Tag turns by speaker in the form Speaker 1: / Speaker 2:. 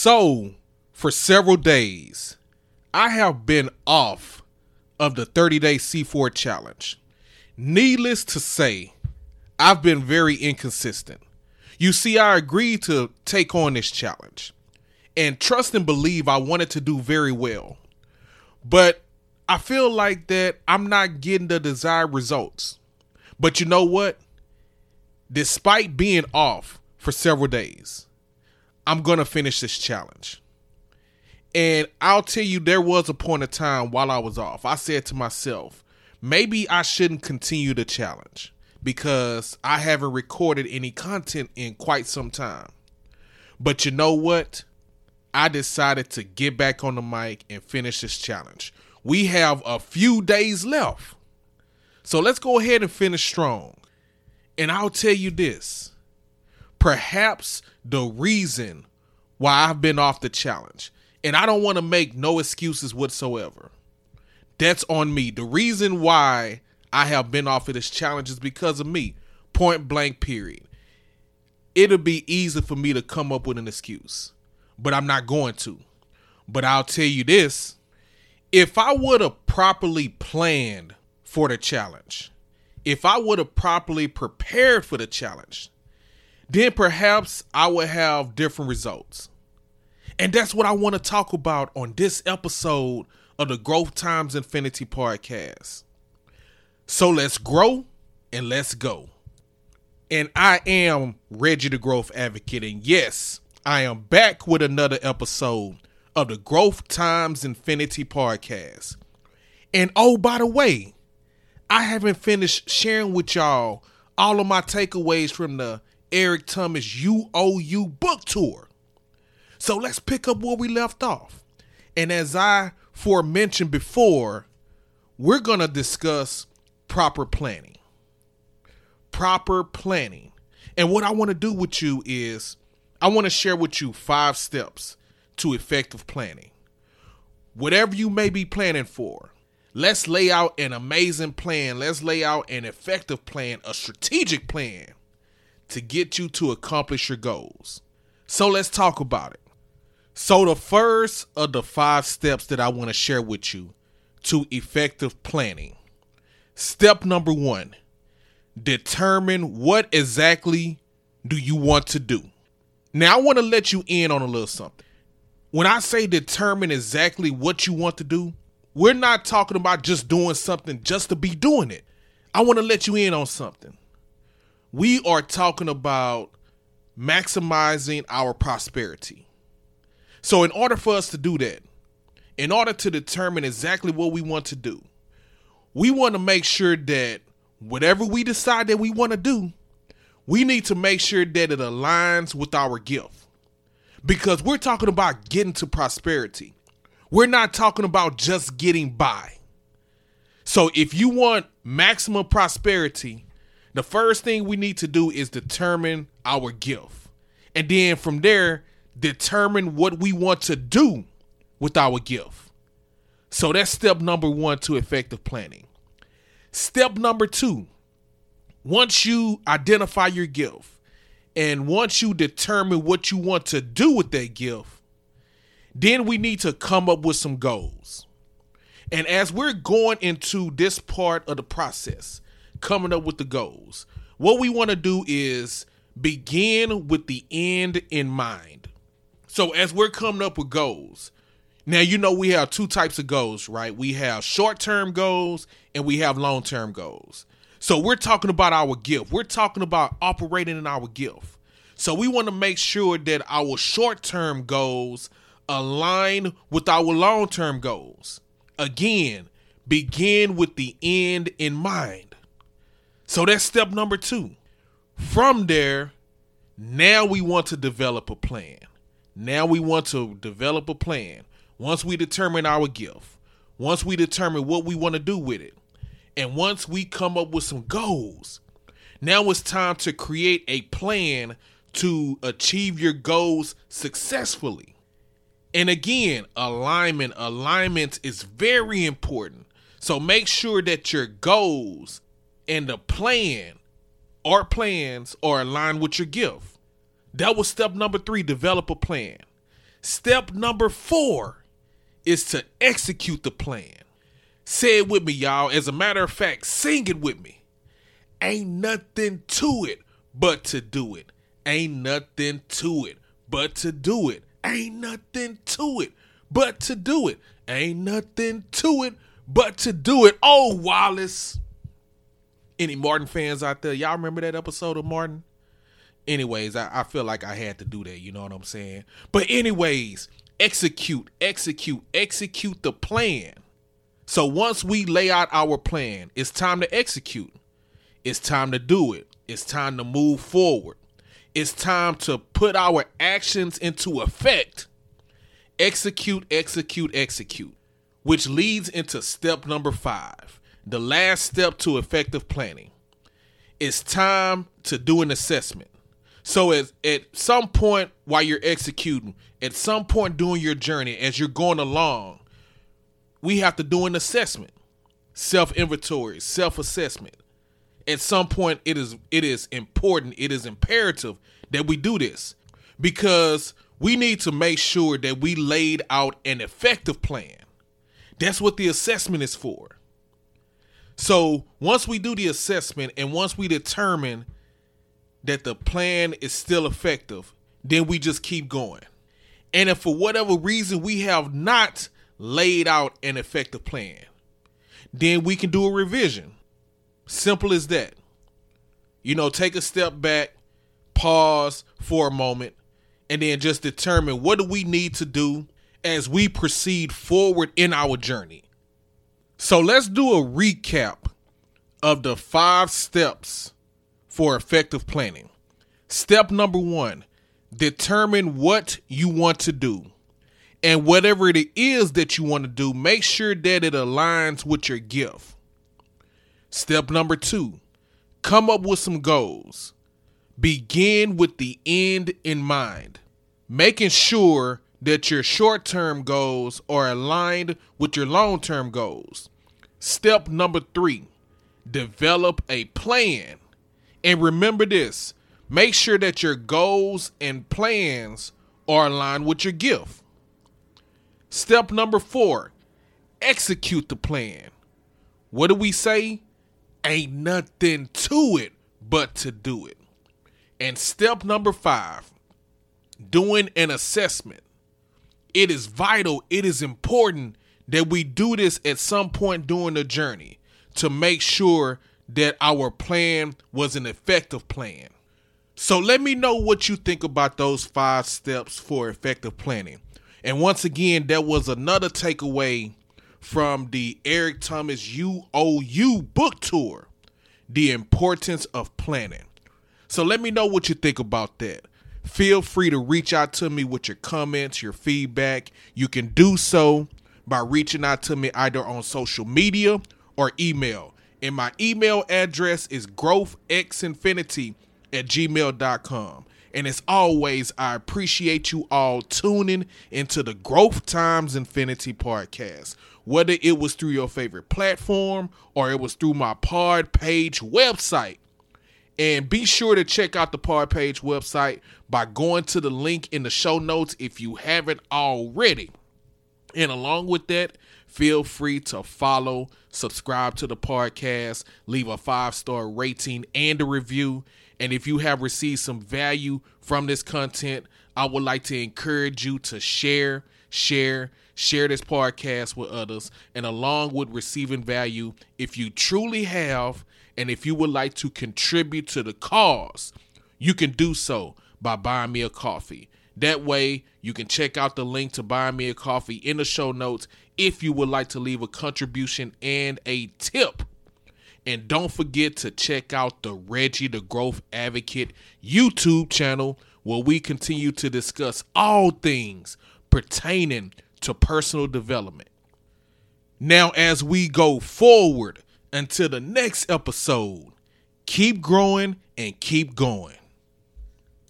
Speaker 1: So, for several days, I have been off of the 30 day C4 challenge. Needless to say, I've been very inconsistent. You see, I agreed to take on this challenge and trust and believe I wanted to do very well. But I feel like that I'm not getting the desired results. But you know what? Despite being off for several days, I'm to finish this challenge. And I'll tell you, there was a point of time while I was off. I said to myself, maybe I shouldn't continue the challenge because I haven't recorded any content in quite some time. But you know what? I decided to get back on the mic and finish this challenge. We have a few days left. So let's go ahead and finish strong. And I'll tell you this perhaps the reason why I've been off the challenge. And I don't want to make no excuses whatsoever. That's on me. The reason why I have been off of this challenge is because of me. Point blank, period. It'll be easy for me to come up with an excuse, but I'm not going to. But I'll tell you this if I would have properly planned for the challenge, if I would have properly prepared for the challenge, then perhaps I would have different results. And that's what I want to talk about on this episode of the Growth Times Infinity podcast. So let's grow and let's go. And I am Reggie the Growth Advocate. And yes, I am back with another episode of the Growth Times Infinity podcast. And oh, by the way, I haven't finished sharing with y'all all of my takeaways from the Eric Thomas UOU book tour. So let's pick up where we left off. And as I forementioned before, we're going to discuss proper planning. Proper planning. And what I want to do with you is I want to share with you five steps to effective planning. Whatever you may be planning for, let's lay out an amazing plan. Let's lay out an effective plan, a strategic plan to get you to accomplish your goals. So let's talk about it. So, the first of the five steps that I want to share with you to effective planning. Step number one determine what exactly do you want to do. Now, I want to let you in on a little something. When I say determine exactly what you want to do, we're not talking about just doing something just to be doing it. I want to let you in on something we are talking about maximizing our prosperity. So, in order for us to do that, in order to determine exactly what we want to do, we want to make sure that whatever we decide that we want to do, we need to make sure that it aligns with our gift. Because we're talking about getting to prosperity. We're not talking about just getting by. So if you want maximum prosperity, the first thing we need to do is determine our gift. And then from there, determine what we want to do with our gift. So that's step number one to effective planning. Step number two once you identify your gift and once you determine what you want to do with that gift, then we need to come up with some goals. And as we're going into this part of the process, coming up with the goals. What we want to do is begin with the end in mind. So as we're coming up with goals, now you know we have two types of goals, right? We have short-term goals and we have long-term goals. So we're talking about our gift. We're talking about operating in our gift. So we want to make sure that our short-term goals align with our long-term goals. Again, begin with the end in mind. So that's step number two. From there, now we want to develop a plan. Now we want to develop a plan. Once we determine our gift, once we determine what we want to do with it, and once we come up with some goals, now it's time to create a plan to achieve your goals successfully. And again, alignment, alignment is very important. So make sure that your goals and the plan or plans are aligned with your gift. That was step number three develop a plan. Step number four is to execute the plan. Say it with me, y'all. As a matter of fact, sing it with me. Ain't nothing to it but to do it. Ain't nothing to it but to do it. Ain't nothing to it but to do it. Ain't nothing to it but to do it. Oh, Wallace. Any Martin fans out there? Y'all remember that episode of Martin? Anyways, I, I feel like I had to do that. You know what I'm saying? But, anyways, execute, execute, execute the plan. So, once we lay out our plan, it's time to execute. It's time to do it. It's time to move forward. It's time to put our actions into effect. Execute, execute, execute, which leads into step number five, the last step to effective planning. It's time to do an assessment. So, at, at some point while you're executing, at some point during your journey, as you're going along, we have to do an assessment, self inventory, self assessment at some point it is it is important it is imperative that we do this because we need to make sure that we laid out an effective plan that's what the assessment is for so once we do the assessment and once we determine that the plan is still effective then we just keep going and if for whatever reason we have not laid out an effective plan then we can do a revision Simple as that. You know, take a step back, pause for a moment, and then just determine what do we need to do as we proceed forward in our journey. So let's do a recap of the five steps for effective planning. Step number one determine what you want to do. And whatever it is that you want to do, make sure that it aligns with your gift. Step number two, come up with some goals. Begin with the end in mind, making sure that your short term goals are aligned with your long term goals. Step number three, develop a plan. And remember this make sure that your goals and plans are aligned with your gift. Step number four, execute the plan. What do we say? ain't nothing to it but to do it. And step number five, doing an assessment. It is vital, it is important that we do this at some point during the journey to make sure that our plan was an effective plan. So let me know what you think about those five steps for effective planning. And once again, that was another takeaway from the Eric Thomas UOU book tour, The Importance of Planning. So let me know what you think about that. Feel free to reach out to me with your comments, your feedback. You can do so by reaching out to me either on social media or email. And my email address is growthxinfinity at gmail.com. And as always, I appreciate you all tuning into the Growth Times Infinity podcast, whether it was through your favorite platform or it was through my Pod Page website. And be sure to check out the Pod Page website by going to the link in the show notes if you haven't already. And along with that, feel free to follow, subscribe to the podcast, leave a five star rating and a review. And if you have received some value from this content, I would like to encourage you to share, share, share this podcast with others. And along with receiving value, if you truly have, and if you would like to contribute to the cause, you can do so by buying me a coffee. That way, you can check out the link to buy me a coffee in the show notes if you would like to leave a contribution and a tip. And don't forget to check out the Reggie the Growth Advocate YouTube channel where we continue to discuss all things pertaining to personal development. Now, as we go forward until the next episode, keep growing and keep going.